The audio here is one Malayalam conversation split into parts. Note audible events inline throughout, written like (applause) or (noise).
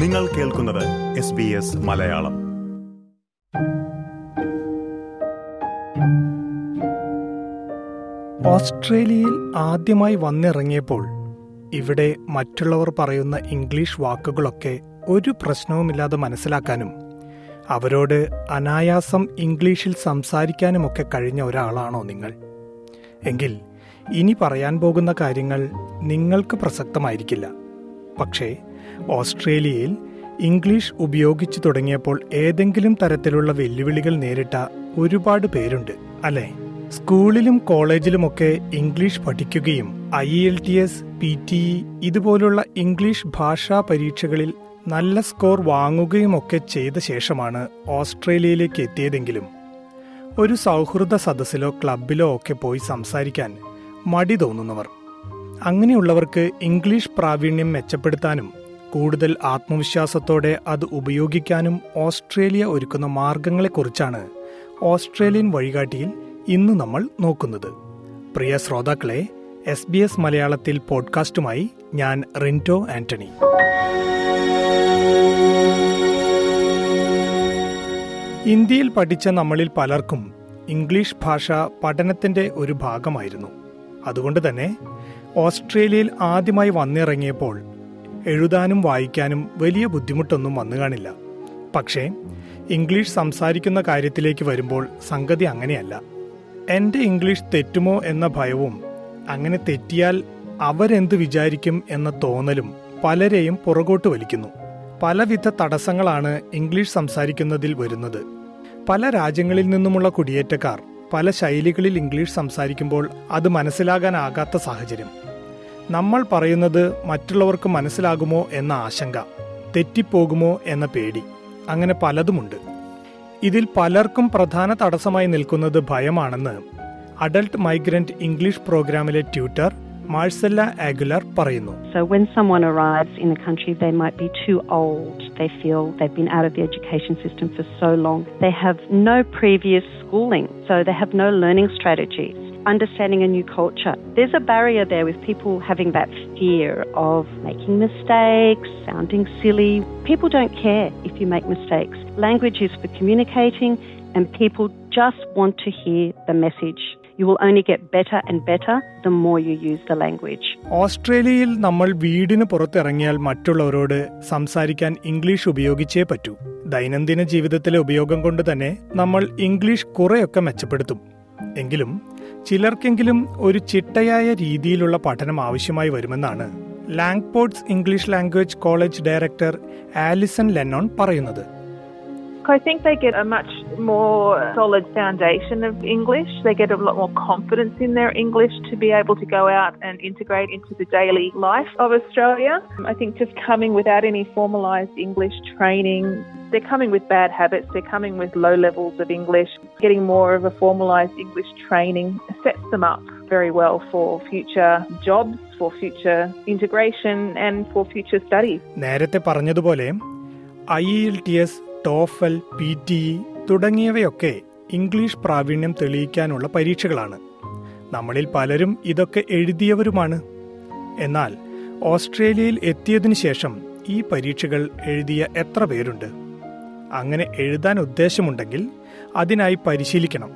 നിങ്ങൾ കേൾക്കുന്നത് എസ് ബി എസ് മലയാളം. ഓസ്ട്രേലിയയിൽ ആദ്യമായി വന്നിറങ്ങിയപ്പോൾ ഇവിടെ മറ്റുള്ളവർ പറയുന്ന ഇംഗ്ലീഷ് വാക്കുകളൊക്കെ ഒരു പ്രശ്നവുമില്ലാതെ മനസ്സിലാക്കാനും അവരോട് അനായാസം ഇംഗ്ലീഷിൽ സംസാരിക്കാനുമൊക്കെ കഴിഞ്ഞ ഒരാളാണോ നിങ്ങൾ? എങ്കിൽ ഇനി പറയാൻ പോകുന്ന കാര്യങ്ങൾ നിങ്ങൾക്ക് പ്രസക്തമായിരിക്കില്ല. പക്ഷേ ഓസ്ട്രേലിയയിൽ ഇംഗ്ലീഷ് ഉപയോഗിച്ചു തുടങ്ങിയപ്പോൾ ഏതെങ്കിലും തരത്തിലുള്ള വെല്ലുവിളികൾ നേരിട്ട ഒരുപാട് പേരുണ്ട് അല്ലേ? സ്കൂളിലും കോളേജിലുമൊക്കെ ഇംഗ്ലീഷ് പഠിക്കുകയും I L T S P T E ഇതുപോലുള്ള ഇംഗ്ലീഷ് ഭാഷാ പരീക്ഷകളിൽ നല്ല സ്കോർ വാങ്ങുകയും ഒക്കെ ചെയ്ത ശേഷമാണ് ഓസ്ട്രേലിയയിലേക്ക് എത്തിയതെങ്കിലും. ഒരു സൗഹൃദ സദസ്സിലോ ക്ലബിലോ ഒക്കെ പോയി സംസാരിക്കാൻ മടി തോന്നുന്നവർ. അങ്ങനെയുള്ളവർക്ക് ഇംഗ്ലീഷ് പ്രാവീണ്യം മെച്ചപ്പെടുത്താനും കൂടുതൽ ആത്മവിശ്വാസത്തോടെ അത് ഉപയോഗിക്കാനും ഓസ്ട്രേലിയ ഒരുക്കുന്ന മാർഗങ്ങളെക്കുറിച്ചാണ് ഓസ്ട്രേലിയൻ വഴികാട്ടിയിൽ ഇന്ന് നമ്മൾ നോക്കുന്നത്. പ്രിയ ശ്രോതാക്കളെ എസ് ബി എസ് മലയാളത്തിൽ പോഡ്കാസ്റ്റുമായി ഞാൻ റിന്റോ ആന്റണി. ഇന്ത്യയിൽ പഠിച്ച നമ്മളിൽ പലർക്കും ഇംഗ്ലീഷ് ഭാഷ പഠനത്തിന്റെ ഒരു ഭാഗമായിരുന്നു. അതുകൊണ്ട് തന്നെ ഓസ്ട്രേലിയയിൽ ആദ്യമായി വന്നിറങ്ങിയപ്പോൾ എഴുതാനും വായിക്കാനും വലിയ ബുദ്ധിമുട്ടൊന്നും വന്നു കാണില്ല. പക്ഷേ ഇംഗ്ലീഷ് സംസാരിക്കുന്ന കാര്യത്തിലേക്ക് വരുമ്പോൾ സംഗതി അങ്ങനെയല്ല. എന്റെ ഇംഗ്ലീഷ് തെറ്റുമോ എന്ന ഭയവും അങ്ങനെ തെറ്റിയാൽ അവരെന്ത് വിചാരിക്കും എന്ന തോന്നലും പലരെയും പുറകോട്ട് വലിക്കുന്നു. പലവിധ തടസ്സങ്ങളാണ് ഇംഗ്ലീഷ് സംസാരിക്കുന്നതിൽ വരുന്നത്. പല രാജ്യങ്ങളിൽ നിന്നുമുള്ള കുടിയേറ്റക്കാർ പല ശൈലികളിൽ ഇംഗ്ലീഷ് സംസാരിക്കുമ്പോൾ അത് മനസ്സിലാകാനാകാത്ത സാഹചര്യം. നമ്മൾ പറയുന്നത് മറ്റുള്ളവർക്ക് മനസ്സിലാകുമോ എന്ന ആശങ്ക തെറ്റിപ്പോകുമോ എന്ന പേടി അങ്ങനെ പലതുമുണ്ട് ഇതിൽ പലർക്കും പ്രധാന തടസ്സമായി നിൽക്കുന്നത് ഭയമാണെന്ന് അഡൽട്ട് മൈഗ്രന്റ് ഇംഗ്ലീഷ് പ്രോഗ്രാമിലെ ട്യൂട്ടർ മാർസെല്ല ആഗുലർ പറയുന്നു So when someone arrives in the country, they might be too old. They feel they've been out of the education system for so long. They have no previous schooling, so they have no learning strategies. Understanding a new culture. There's a barrier there with people having that fear of making mistakes, sounding silly. People don't care if you make mistakes. Language is for communicating, and people just want to hear the message. You will only get better and better the more you use the language. ഓസ്ട്രേലിയയിൽ നമ്മൾ വീടിന് പുറത്തിറങ്ങിയാൽ മറ്റുള്ളവരോട് സംസാരിക്കാൻ ഇംഗ്ലീഷ് ഉപയോഗിച്ചേ പറ്റൂ ദൈനംദിന ജീവിതത്തിലെ ഉപയോഗം കൊണ്ട് തന്നെ നമ്മൾ ഇംഗ്ലീഷ് കുറെയൊക്കെ മെച്ചപ്പെടുത്തും എങ്കിലും ചിലർക്കെങ്കിലും ഒരു ചിട്ടയായ രീതിയിലുള്ള പഠനം ആവശ്യമായി വരുമെന്നാണ് Langports English language college director Alison Lennon പറയുന്നത്. I think they get a much more solid foundation of English. They get a lot more confidence in their English to be able to go out and integrate into the daily life of Australia. I think just coming without any formalised English training, they're coming with bad habits, they're coming with low levels of English. Getting more of a formalised English training sets them up very well for future jobs, for future integration, and for future studies. നേരത്തെ പറഞ്ഞതുപോലെ I L T S TOEFL P T E തുടങ്ങിയവയൊക്കെ ഇംഗ്ലീഷ് പ്രാവീണ്യം തെളിയിക്കാനുള്ള പരീക്ഷകളാണ്. നമ്മളിൽ പലരും ഇതൊക്കെ എഴുതിയവരുമാണ്. എന്നാൽ ഓസ്ട്രേലിയയിൽ എത്തിയതിനു ശേഷം ഈ പരീക്ഷകൾ എഴുതിയ എത്ര പേരുണ്ട്? അങ്ങനെ എഴുതാൻ ഉദ്ദേശമുണ്ടെങ്കിൽ അതിനായി പരിശീലിക്കണം.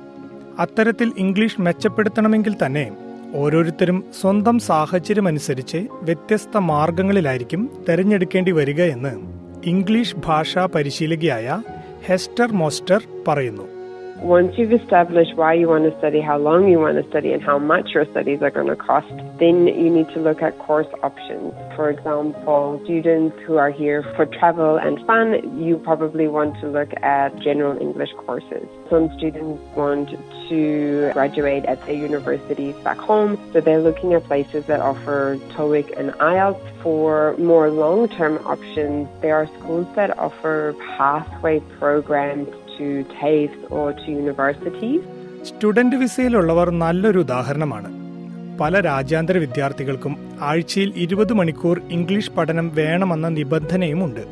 അത്തരത്തിൽ ഇംഗ്ലീഷ് മെച്ചപ്പെടുത്തണമെങ്കിൽ തന്നെ ഓരോരുത്തരും സ്വന്തം സാഹചര്യമനുസരിച്ച് വ്യത്യസ്ത മാർഗങ്ങളിലായിരിക്കും തെരഞ്ഞെടുക്കേണ്ടി വരിക എന്ന് ഇംഗ്ലീഷ് ഭാഷാ പരിശീലകയായ ഹെസ്റ്റർ മോസ്റ്റർ പറയുന്നു. Once you've established why you want to study, how long you want to study, and how much your studies are going to cost, then you need to look at course options. For example, students who are here for travel and fun, you probably want to look at general English courses. Some students want to graduate at their universities back home, so they're looking at places that offer TOEIC and IELTS. For more long-term options, there are schools that offer pathway programs to TAFE or to universities. Student വിസയിലുള്ളവർ നല്ലൊരു ഉദാഹരണമാണ്. പല രാജ്യാന്തര വിദ്യാർത്ഥികൾക്കും ആഴ്ചയിൽ ഇരുപത് മണിക്കൂർ ഇംഗ്ലീഷ് പഠനം വേണമെന്ന നിബന്ധനയുമുണ്ട്.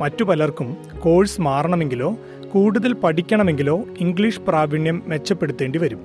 മറ്റു പലർക്കും കോഴ്സ് മാറണമെങ്കിലോ കൂടുതൽ പഠിക്കണമെങ്കിലോ ഇംഗ്ലീഷ് പ്രാവീണ്യം മെച്ചപ്പെടുത്തേണ്ടി വരും.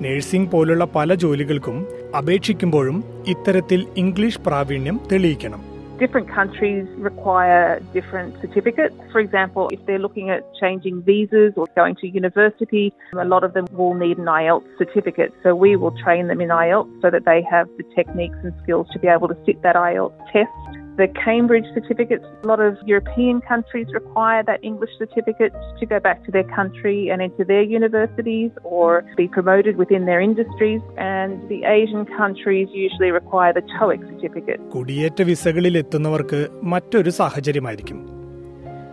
നഴ്സിംഗ് പോലുള്ള പല ജോലികൾക്കും അപേക്ഷിക്കുമ്പോഴും ഇത്തരത്തിൽ ഇംഗ്ലീഷ് പ്രാവീണ്യം തെളിയിക്കണം. Different countries require different certificates. For example, if they're looking at changing visas or going to university, a lot of them will need an IELTS certificate. So we will train them in IELTS so that they have the techniques and skills to be able to sit that IELTS test. The Cambridge certificates, a lot of European countries require that English certificate to go back to their country and into their universities or be promoted within their industries. And the Asian countries usually require the TOEIC certificate. കുടിയേറ്റ വിസകളിൽ എത്തുന്നവർക്ക് മറ്റൊരു സാഹചര്യമായിരിക്കും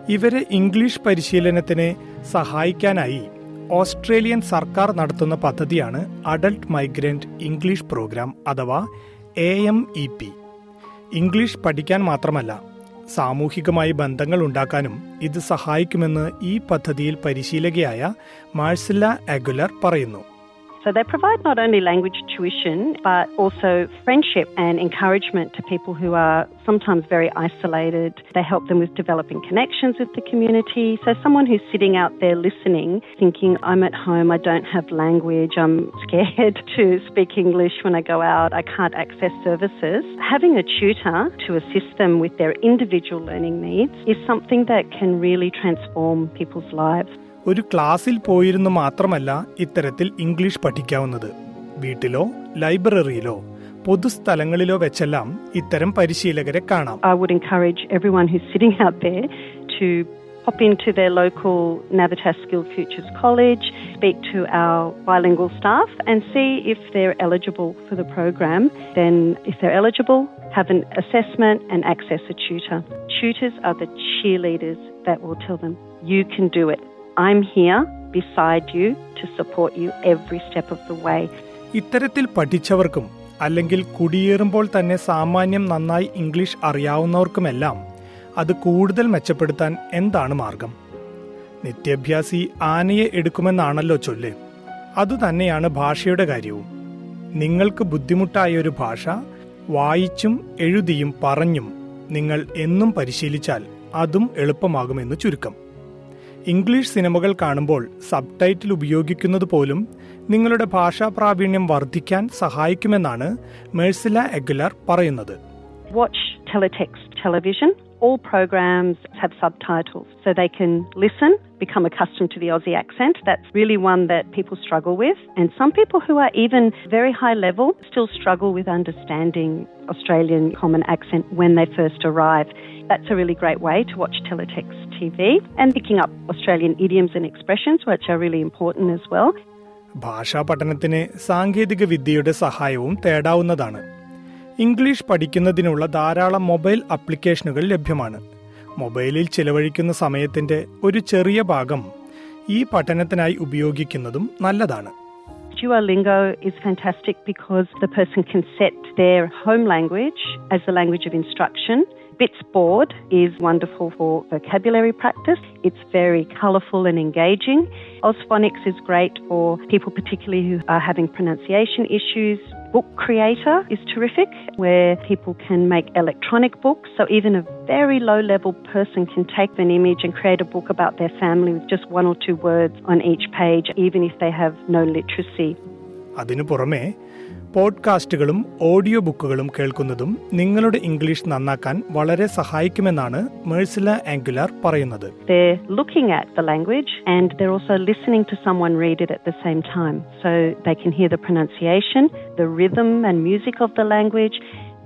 ഇവരെ ഇംഗ്ലീഷ് പരിശീലനത്തിന് സഹായിക്കാനായി ഓസ്ട്രേലിയൻ സർക്കാർ നടത്തുന്ന പദ്ധതിയാണ് അഡൽട്ട് മൈഗ്രന്റ് ഇംഗ്ലീഷ് പ്രോഗ്രാം അഥവാ A M E P English പഠിക്കാൻ മാത്രമല്ല സാമൂഹികമായി ബന്ധങ്ങൾ ഉണ്ടാക്കാനും ഇത് സഹായിക്കുമെന്ന് ഈ പദ്ധതിയിൽ പരിശീലകയായ മാഴ്സില്ല അഗുലർ പറയുന്നു. So they provide not only language tuition, but also friendship and encouragement to people who are sometimes very isolated. They help them with developing connections with the community. So someone who's sitting out there listening, thinking, I'm at home, I don't have language, I'm scared (laughs) to speak English when I go out, I can't access services. Having a tutor to assist them with their individual learning needs is something that can really transform people's lives. ഒരു ക്ലാസ്സിൽ പോയിരുന്ന് മാത്രമല്ല ഇത്തരത്തിൽ ഇംഗ്ലീഷ് പഠിക്കാവുന്നത് വീട്ടിലോ ലൈബ്രറിയിലോ പൊതുസ്ഥലങ്ങളിലോ വെച്ചെല്ലാം ഇത്തരം പരിശീലകരെ കാണാം I would encourage everyone who's sitting out there to pop into their local Navitas Skilled Futures College, speak to our bilingual staff, and see if they're eligible for the program. Then, if they're eligible, have an assessment and access a tutor. Tutors are the cheerleaders that will tell them, You can do it. I'm here beside you to support you every step of the way. ഇത്തരത്തിൽ പഠിച്ചവർക്കും അല്ലെങ്കിൽ കുടിയേറുമ്പോൾ തന്നെ സാമാന്യം നന്നായി ഇംഗ്ലീഷ് അറിയാവുന്നവർക്കുമെല്ലാം അത് കൂടുതൽ മെച്ചപ്പെടുത്താൻ എന്താണ് മാർഗം? നിത്യാഭ്യാസി ആനയെ എടുക്കുമെന്നാണല്ലോ ചൊല്ല്. അതുതന്നെയാണ് ഭാഷയുടെ കാര്യവും. നിങ്ങൾക്ക് ബുദ്ധിമുട്ടായ ഒരു ഭാഷ വായിച്ചും എഴുതിയും പറഞ്ഞും നിങ്ങൾ എന്നും പരിശീലിച്ചാൽ അതും എളുപ്പമാകുമെന്ന് ചുരുക്കം. ഇംഗ്ലീഷ് സിനിമകൾ കാണുമ്പോൾ സബ് ടൈറ്റിൽ ഉപയോഗിക്കുന്നത് പോലും നിങ്ങളുടെ ഭാഷാ പ്രാവീണ്യം വർദ്ധിക്കാൻ സഹായിക്കുമെന്നാണ് മേഴ്സില എഗുലർ പറയുന്നത് Watch teletext television. All programs have subtitles, so they can listen, become accustomed to the Aussie accent. That's really one that people struggle with. And some people who are even very high level still struggle with understanding Australian common accent when they first arrive. That's a really great way to watch teletext TV and picking up Australian idioms and expressions, which are really important as well. ഭാഷാ പഠനത്തിന് സാങ്കേതിക വിദ്യയുടെ സഹായവും തേടാവുന്നതാണ് ഇംഗ്ലീഷ് പഠിക്കുന്നതിനുള്ള ധാരാളം മൊബൈൽ ആപ്ലിക്കേഷനുകൾ ലഭ്യമാണ് മൊബൈലിൽ ചിലവഴിക്കുന്ന സമയത്തിന്റെ ഒരു ചെറിയ ഭാഗം ഈ പഠനത്തിനായി ഉപയോഗിക്കുന്നതും നല്ലതാണ് Duolingo is fantastic because the person can set their home language as the language of instruction. Bits board is wonderful for vocabulary practice. It's very colourful and engaging. Osphonics is great for people particularly who are having pronunciation issues. Book Creator is terrific where people can make electronic books. So even a very low level person can take an image and create a book about their family with just one or two words on each page, even if they have no literacy. അതിനു പുറമെ പോഡ്കാസ്റ്റുകളും ഓഡിയോ ബുക്കുകളും കേൾക്കുന്നതും നിങ്ങളുടെ ഇംഗ്ലീഷ് നന്നാക്കാൻ വളരെ സഹായിക്കുമെന്നാണ് മേഴ്സില ആംഗുലാർ പറയുന്നത് They're looking at the language and they're also listening to someone read it at the same time. So they can hear the pronunciation, the rhythm and music of the language.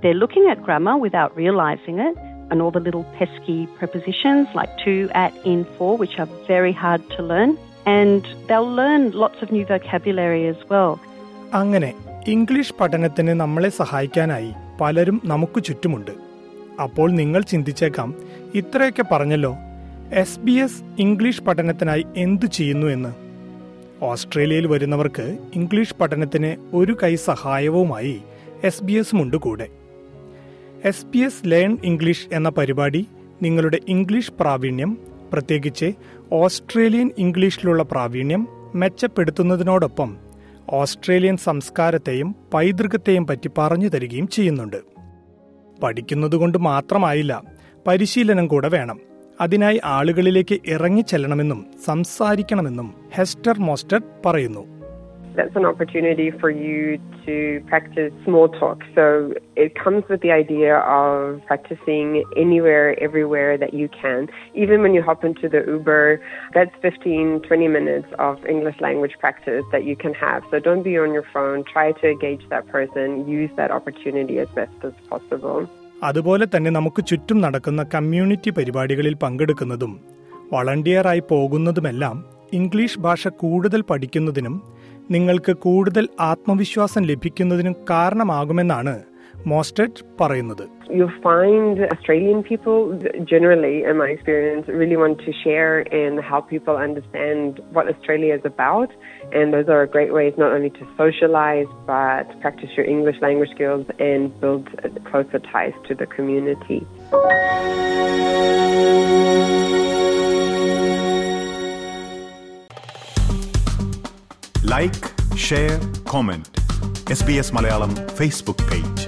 They're looking at grammar without realizing it and all the little pesky prepositions like to, at, in, for, which are very hard to learn. And they'll learn lots of new vocabulary as well. അങ്ങനെ ഇംഗ്ലീഷ് പഠനത്തിന് നമ്മളെ സഹായിക്കാനായി പലരും നമുക്ക് ചുറ്റുമുണ്ട്. അപ്പോൾ നിങ്ങൾ ചിന്തിച്ചേക്കാം ഇത്രയൊക്കെ പറഞ്ഞല്ലോ എസ് ബി എസ് ഇംഗ്ലീഷ് പഠനത്തിനായി എന്തു ചെയ്യുന്നു എന്ന്. ഓസ്ട്രേലിയയിൽ വരുന്നവർക്ക് ഇംഗ്ലീഷ് പഠനത്തിന് ഒരു കൈ സഹായവുമായി എസ് ബി എസുമുണ്ട് കൂടെ. S B S learn English എന്ന പരിപാടി നിങ്ങളുടെ ഇംഗ്ലീഷ് പ്രാവീണ്യം പ്രത്യേകിച്ച് ഓസ്ട്രേലിയൻ ഇംഗ്ലീഷിലുള്ള പ്രാവീണ്യം മെച്ചപ്പെടുത്തുന്നതിനോടൊപ്പം ഓസ്ട്രേലിയൻ സംസ്കാരത്തെയും പൈതൃകത്തെയും പറ്റി പറഞ്ഞു തരികയും ചെയ്യുന്നുണ്ട്. പഠിക്കുന്നതുകൊണ്ട് മാത്രമായില്ല പരിശീലനം കൂടെ വേണം. അതിനായി ആളുകളിലേക്ക് ഇറങ്ങിച്ചെല്ലണമെന്നും സംസാരിക്കണമെന്നും ഹെസ്റ്റർ മോസ്റ്റർ പറയുന്നു. That's an opportunity for you to practice small talk. So it comes with the idea of practicing anywhere, everywhere that you can. Even when you hop into the Uber, that's 15, 20 minutes of English language practice that you can have. So don't be on your phone. Try to engage that person. Use that opportunity as best as possible. അതുപോലെ തന്നെ നമുക്ക് ചുറ്റും നടക്കുന്ന കമ്മ്യൂണിറ്റി പരിപാടികളിൽ പങ്കെടുക്കുന്നതും വളണ്ടിയറായി പോകുന്നതുമെല്ലാം ഇംഗ്ലീഷ് ഭാഷ കൂടുതൽ പഠിക്കുന്നതിനും നിങ്ങൾക്ക് കൂടുതൽ ആത്മവിശ്വാസം ലഭിക്കുന്നതിനും കാരണമാകുമെന്നാണ് മോസ്റ്റഡ് പറയുന്നത് You find Australian people generally, in my experience, really want to share and help people understand what Australia is about. And those are great ways not only to socialize, but practice your English language skills and build closer ties to the community. Like share comment S B S Malayalam Facebook page